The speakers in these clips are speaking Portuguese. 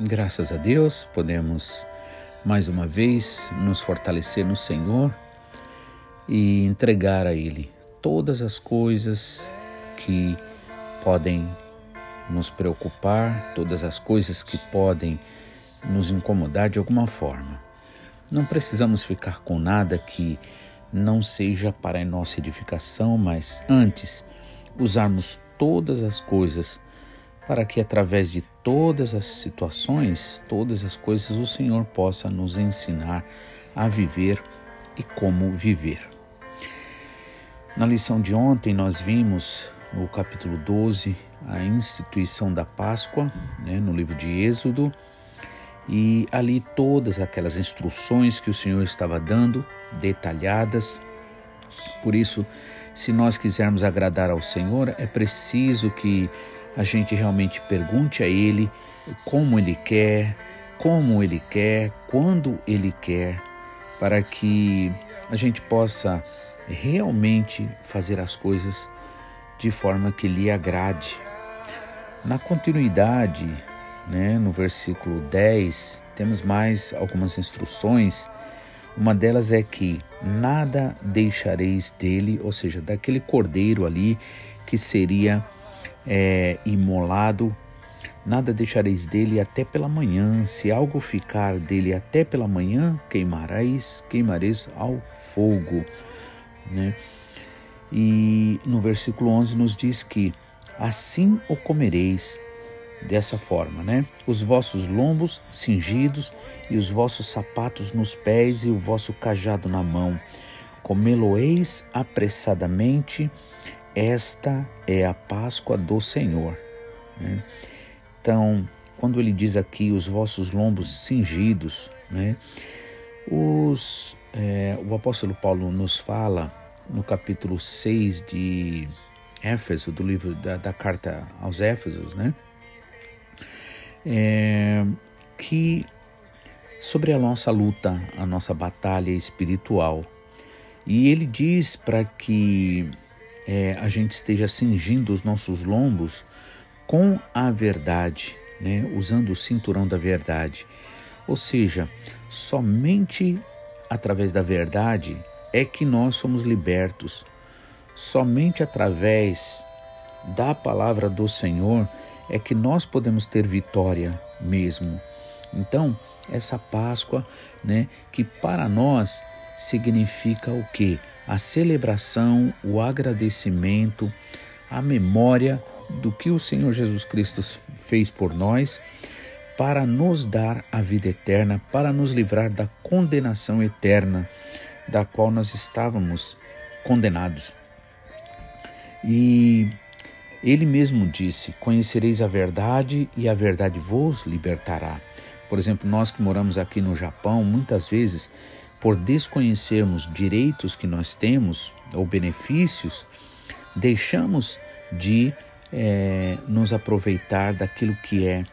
Graças a Deus, podemos mais uma vez nos fortalecer no Senhor e entregar a Ele todas as coisas que podem nos preocupar, todas as coisas que podem nos incomodar de alguma forma. Não precisamos ficar com nada que não seja para a nossa edificação, mas antes usarmos todas as coisas para que através de todas as situações, todas as coisas, o Senhor possa nos ensinar a viver e como viver. Na lição de ontem, nós vimos no capítulo 12 a instituição da Páscoa, né, no livro de Êxodo, e ali todas aquelas instruções que o Senhor estava dando, detalhadas. Por isso, se nós quisermos agradar ao Senhor, é preciso que a gente realmente pergunte a Ele como Ele quer, como Ele quer, quando Ele quer, para que a gente possa realmente fazer as coisas de forma que lhe agrade. Na continuidade, né, no versículo 10, temos mais algumas instruções. Uma delas é que nada deixareis dele, ou seja, daquele cordeiro ali que seria é, imolado, nada deixareis dele até pela manhã. Se algo ficar dele até pela manhã, queimareis, queimareis ao fogo. Né? E no versículo 11 nos diz que assim o comereis dessa forma, né? Os vossos lombos cingidos e os vossos sapatos nos pés e o vosso cajado na mão. Comê-lo-eis apressadamente, esta é a Páscoa do Senhor. Né? Então, quando ele diz aqui os vossos lombos cingidos, né? Os, é, o apóstolo Paulo nos fala no capítulo 6 de Éfeso, do livro da, da carta aos Éfesos, né? É, que sobre a nossa luta, a nossa batalha espiritual. E ele diz para que é, a gente esteja cingindo os nossos lombos com a verdade, né? usando o cinturão da verdade. Ou seja, somente através da verdade é que nós somos libertos. Somente através da palavra do Senhor é que nós podemos ter vitória mesmo. Então, essa Páscoa, né, que para nós significa o que? A celebração, o agradecimento, a memória do que o Senhor Jesus Cristo fez por nós para nos dar a vida eterna, para nos livrar da condenação eterna da qual nós estávamos condenados. E ele mesmo disse: Conhecereis a verdade e a verdade vos libertará. Por exemplo, nós que moramos aqui no Japão, muitas vezes, por desconhecermos direitos que nós temos ou benefícios, deixamos de é, nos aproveitar daquilo que é,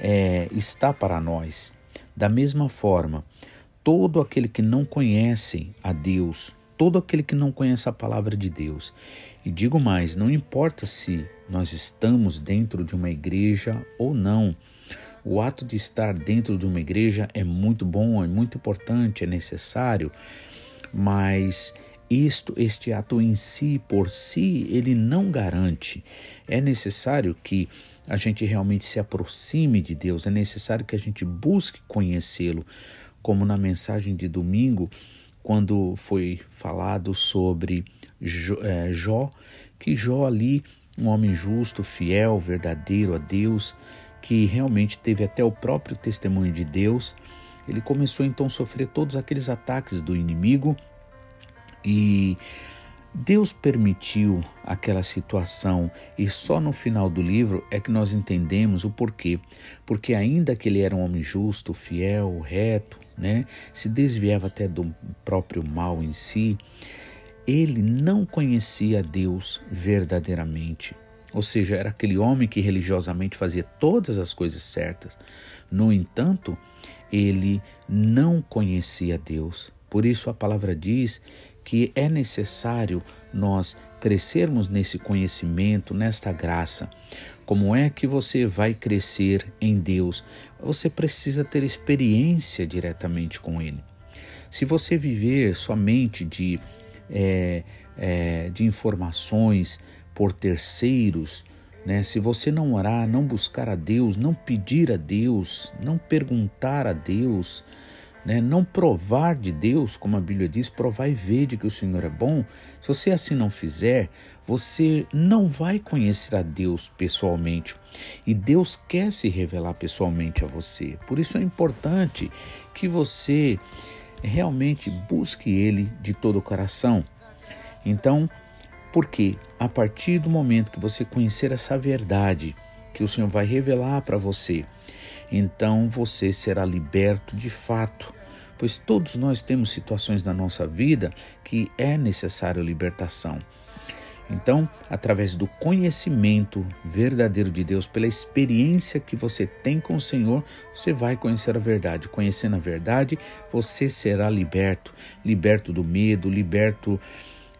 é está para nós. Da mesma forma, todo aquele que não conhece a Deus, todo aquele que não conhece a palavra de Deus. E digo mais, não importa se nós estamos dentro de uma igreja ou não. O ato de estar dentro de uma igreja é muito bom, é muito importante, é necessário, mas isto, este ato em si, por si, ele não garante. É necessário que a gente realmente se aproxime de Deus, é necessário que a gente busque conhecê-lo, como na mensagem de domingo, quando foi falado sobre Jó, é, Jó, que Jó ali, um homem justo, fiel, verdadeiro a Deus, que realmente teve até o próprio testemunho de Deus, ele começou então a sofrer todos aqueles ataques do inimigo e Deus permitiu aquela situação e só no final do livro é que nós entendemos o porquê. Porque ainda que ele era um homem justo, fiel, reto, né, se desviava até do próprio mal em si, ele não conhecia Deus verdadeiramente. Ou seja, era aquele homem que religiosamente fazia todas as coisas certas. No entanto, ele não conhecia Deus. Por isso a palavra diz que é necessário nós crescermos nesse conhecimento, nesta graça. Como é que você vai crescer em Deus? Você precisa ter experiência diretamente com Ele. Se você viver somente de, é, é, de informações por terceiros, né? se você não orar, não buscar a Deus, não pedir a Deus, não perguntar a Deus, né? não provar de Deus, como a Bíblia diz, provar e ver de que o Senhor é bom, se você assim não fizer, você não vai conhecer a Deus pessoalmente. E Deus quer se revelar pessoalmente a você. Por isso é importante que você realmente busque Ele de todo o coração. Então, porque a partir do momento que você conhecer essa verdade, que o Senhor vai revelar para você, então você será liberto de fato pois todos nós temos situações na nossa vida que é necessário libertação. Então, através do conhecimento verdadeiro de Deus, pela experiência que você tem com o Senhor, você vai conhecer a verdade. Conhecendo a verdade, você será liberto liberto do medo, liberto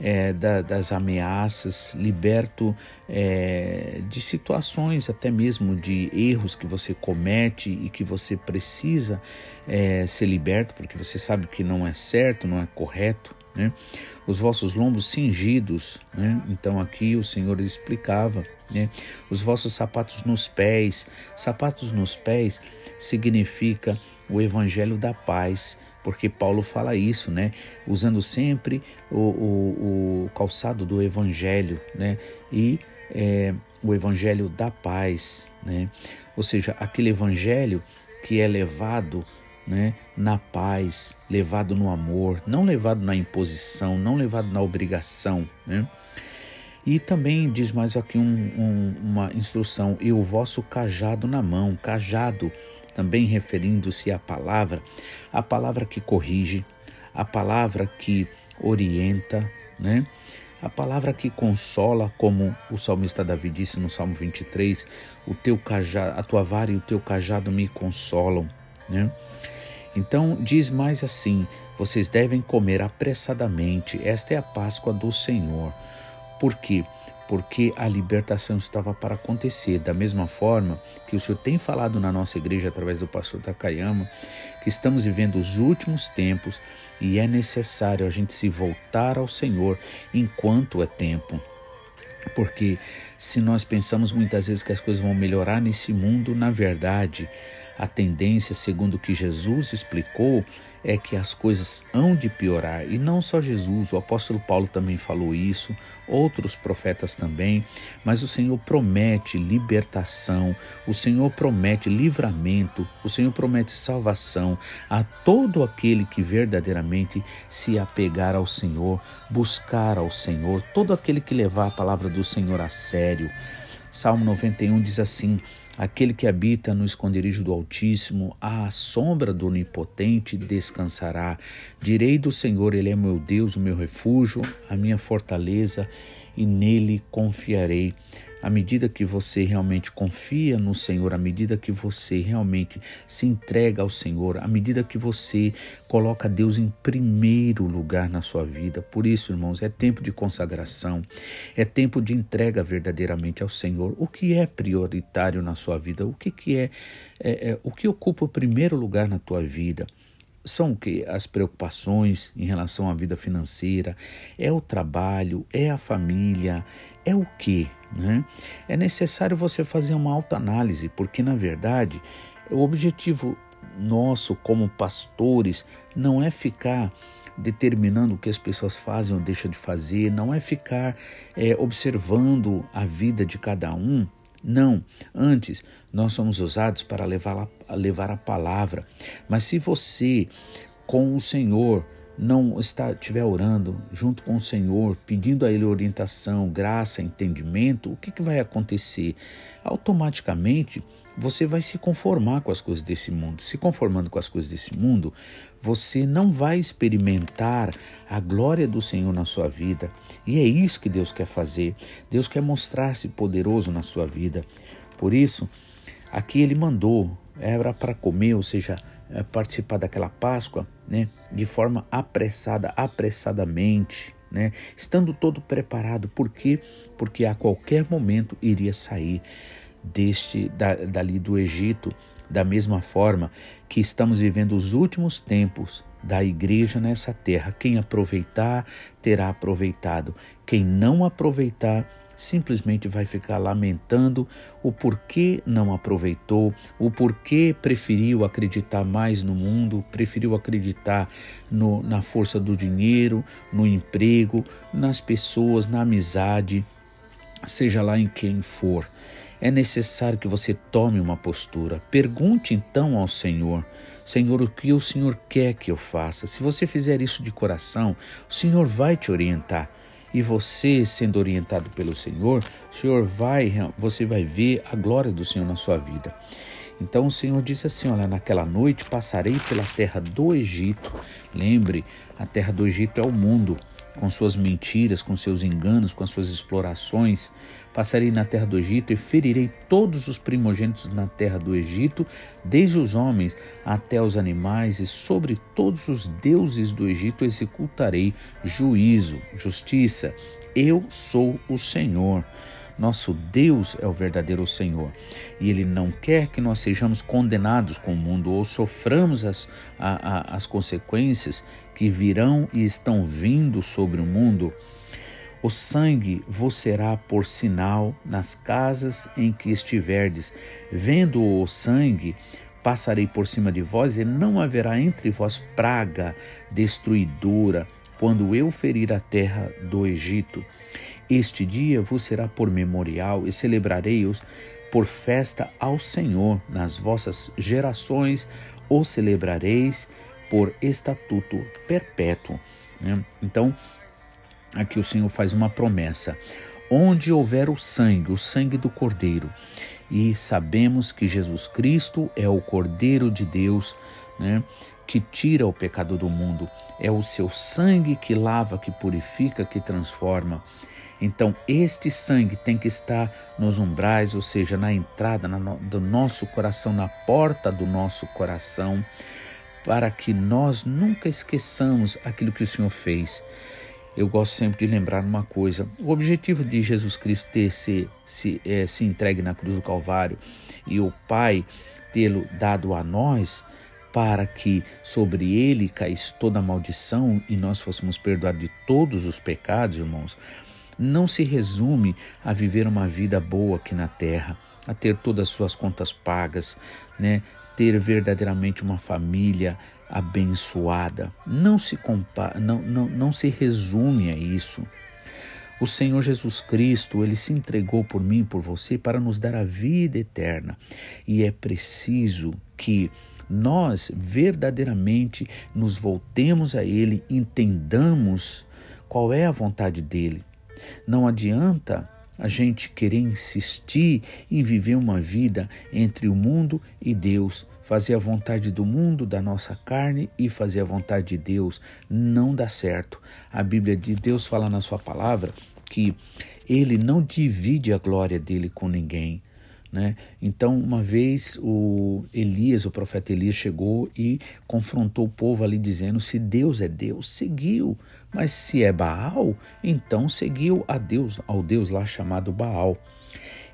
é, da, das ameaças, liberto é, de situações, até mesmo de erros que você comete e que você precisa é, ser liberto, porque você sabe que não é certo, não é correto. Né? Os vossos lombos cingidos, né? então aqui o Senhor explicava, né? os vossos sapatos nos pés, sapatos nos pés significa o evangelho da paz, porque Paulo fala isso, né? Usando sempre o, o, o calçado do evangelho, né? E é, o evangelho da paz, né? Ou seja, aquele evangelho que é levado né, na paz, levado no amor, não levado na imposição, não levado na obrigação. Né? E também diz mais aqui um, um, uma instrução: e o vosso cajado na mão, cajado também referindo-se à palavra, a palavra que corrige, a palavra que orienta, né? A palavra que consola, como o salmista Davi disse no Salmo 23, o teu cajado, a tua vara e o teu cajado me consolam, né? Então diz mais assim: vocês devem comer apressadamente. Esta é a Páscoa do Senhor. Por quê? Porque a libertação estava para acontecer. Da mesma forma que o Senhor tem falado na nossa igreja através do pastor Takayama, que estamos vivendo os últimos tempos e é necessário a gente se voltar ao Senhor enquanto é tempo. Porque se nós pensamos muitas vezes que as coisas vão melhorar nesse mundo, na verdade, a tendência, segundo o que Jesus explicou, é que as coisas hão de piorar. E não só Jesus, o apóstolo Paulo também falou isso, outros profetas também. Mas o Senhor promete libertação, o Senhor promete livramento, o Senhor promete salvação a todo aquele que verdadeiramente se apegar ao Senhor, buscar ao Senhor, todo aquele que levar a palavra do Senhor a sério. Salmo 91 diz assim: Aquele que habita no esconderijo do Altíssimo, à sombra do Onipotente descansará. Direi do Senhor, Ele é meu Deus, o meu refúgio, a minha fortaleza, e nele confiarei à medida que você realmente confia no Senhor, à medida que você realmente se entrega ao Senhor, à medida que você coloca Deus em primeiro lugar na sua vida. Por isso, irmãos, é tempo de consagração, é tempo de entrega verdadeiramente ao Senhor. O que é prioritário na sua vida? O que, que é, é, é o que ocupa o primeiro lugar na tua vida? São o que? As preocupações em relação à vida financeira, é o trabalho, é a família, é o que? Né? É necessário você fazer uma autoanálise, porque na verdade o objetivo nosso como pastores não é ficar determinando o que as pessoas fazem ou deixam de fazer, não é ficar é, observando a vida de cada um. Não, antes nós somos usados para levar a, levar a palavra. Mas se você, com o Senhor, não está estiver orando junto com o Senhor, pedindo a Ele orientação, graça, entendimento, o que, que vai acontecer? Automaticamente você vai se conformar com as coisas desse mundo. Se conformando com as coisas desse mundo, você não vai experimentar a glória do Senhor na sua vida. E é isso que Deus quer fazer. Deus quer mostrar-se poderoso na sua vida. Por isso, aqui ele mandou, era para comer, ou seja, é, participar daquela Páscoa né, de forma apressada, apressadamente, né, estando todo preparado. Por quê? Porque a qualquer momento iria sair deste da, dali do Egito, da mesma forma que estamos vivendo os últimos tempos da igreja nessa terra. Quem aproveitar terá aproveitado. Quem não aproveitar simplesmente vai ficar lamentando o porquê não aproveitou, o porquê preferiu acreditar mais no mundo, preferiu acreditar no, na força do dinheiro, no emprego, nas pessoas, na amizade, seja lá em quem for. É necessário que você tome uma postura. Pergunte então ao Senhor: Senhor, o que o Senhor quer que eu faça? Se você fizer isso de coração, o Senhor vai te orientar e você sendo orientado pelo Senhor, o Senhor vai, você vai ver a glória do Senhor na sua vida. Então o Senhor disse assim: Olha, naquela noite passarei pela terra do Egito. Lembre, a terra do Egito é o mundo com suas mentiras, com seus enganos, com as suas explorações. Passarei na terra do Egito e ferirei todos os primogênitos na terra do Egito, desde os homens até os animais, e sobre todos os deuses do Egito executarei juízo, justiça. Eu sou o Senhor. Nosso Deus é o verdadeiro Senhor e Ele não quer que nós sejamos condenados com o mundo ou soframos as, a, a, as consequências que virão e estão vindo sobre o mundo. O sangue vos será por sinal nas casas em que estiverdes. Vendo o sangue, passarei por cima de vós, e não haverá entre vós praga destruidora, quando eu ferir a terra do Egito. Este dia vos será por memorial e celebrarei-os por festa ao Senhor nas vossas gerações, ou celebrareis por estatuto perpétuo. Né? Então, aqui o Senhor faz uma promessa: onde houver o sangue, o sangue do Cordeiro, e sabemos que Jesus Cristo é o Cordeiro de Deus, né? que tira o pecado do mundo, é o seu sangue que lava, que purifica, que transforma. Então, este sangue tem que estar nos umbrais, ou seja, na entrada do nosso coração, na porta do nosso coração, para que nós nunca esqueçamos aquilo que o Senhor fez. Eu gosto sempre de lembrar uma coisa: o objetivo de Jesus Cristo ter se, se, é, se entregue na cruz do Calvário e o Pai tê-lo dado a nós para que sobre ele caísse toda a maldição e nós fôssemos perdoados de todos os pecados, irmãos, não se resume a viver uma vida boa aqui na terra, a ter todas as suas contas pagas, né? ter verdadeiramente uma família abençoada. Não se compara, não, não, não se resume a isso. O Senhor Jesus Cristo, ele se entregou por mim e por você para nos dar a vida eterna. E é preciso que nós verdadeiramente nos voltemos a ele, entendamos qual é a vontade dele. Não adianta a gente querer insistir em viver uma vida entre o mundo e Deus, fazer a vontade do mundo, da nossa carne e fazer a vontade de Deus, não dá certo. A Bíblia de Deus fala na sua palavra que ele não divide a glória dele com ninguém. Né? Então, uma vez o Elias, o profeta Elias, chegou e confrontou o povo ali, dizendo: Se Deus é Deus, seguiu. Mas se é Baal, então seguiu a Deus, ao Deus lá chamado Baal.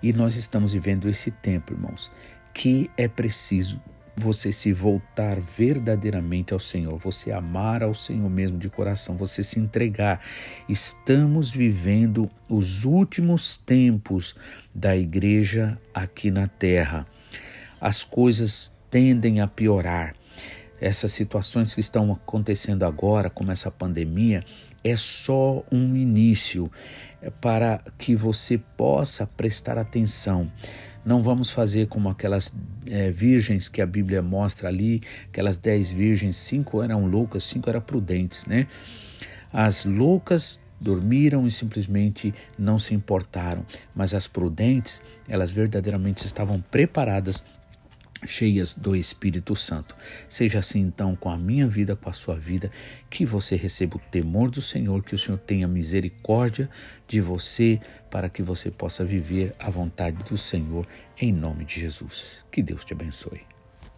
E nós estamos vivendo esse tempo, irmãos, que é preciso você se voltar verdadeiramente ao Senhor, você amar ao Senhor mesmo de coração, você se entregar. Estamos vivendo os últimos tempos da igreja aqui na terra. As coisas tendem a piorar. Essas situações que estão acontecendo agora, como essa pandemia, é só um início para que você possa prestar atenção não vamos fazer como aquelas é, virgens que a Bíblia mostra ali, aquelas dez virgens, cinco eram loucas, cinco eram prudentes, né? As loucas dormiram e simplesmente não se importaram, mas as prudentes, elas verdadeiramente estavam preparadas cheias do Espírito Santo. Seja assim então com a minha vida, com a sua vida, que você receba o temor do Senhor, que o Senhor tenha misericórdia de você, para que você possa viver a vontade do Senhor, em nome de Jesus. Que Deus te abençoe.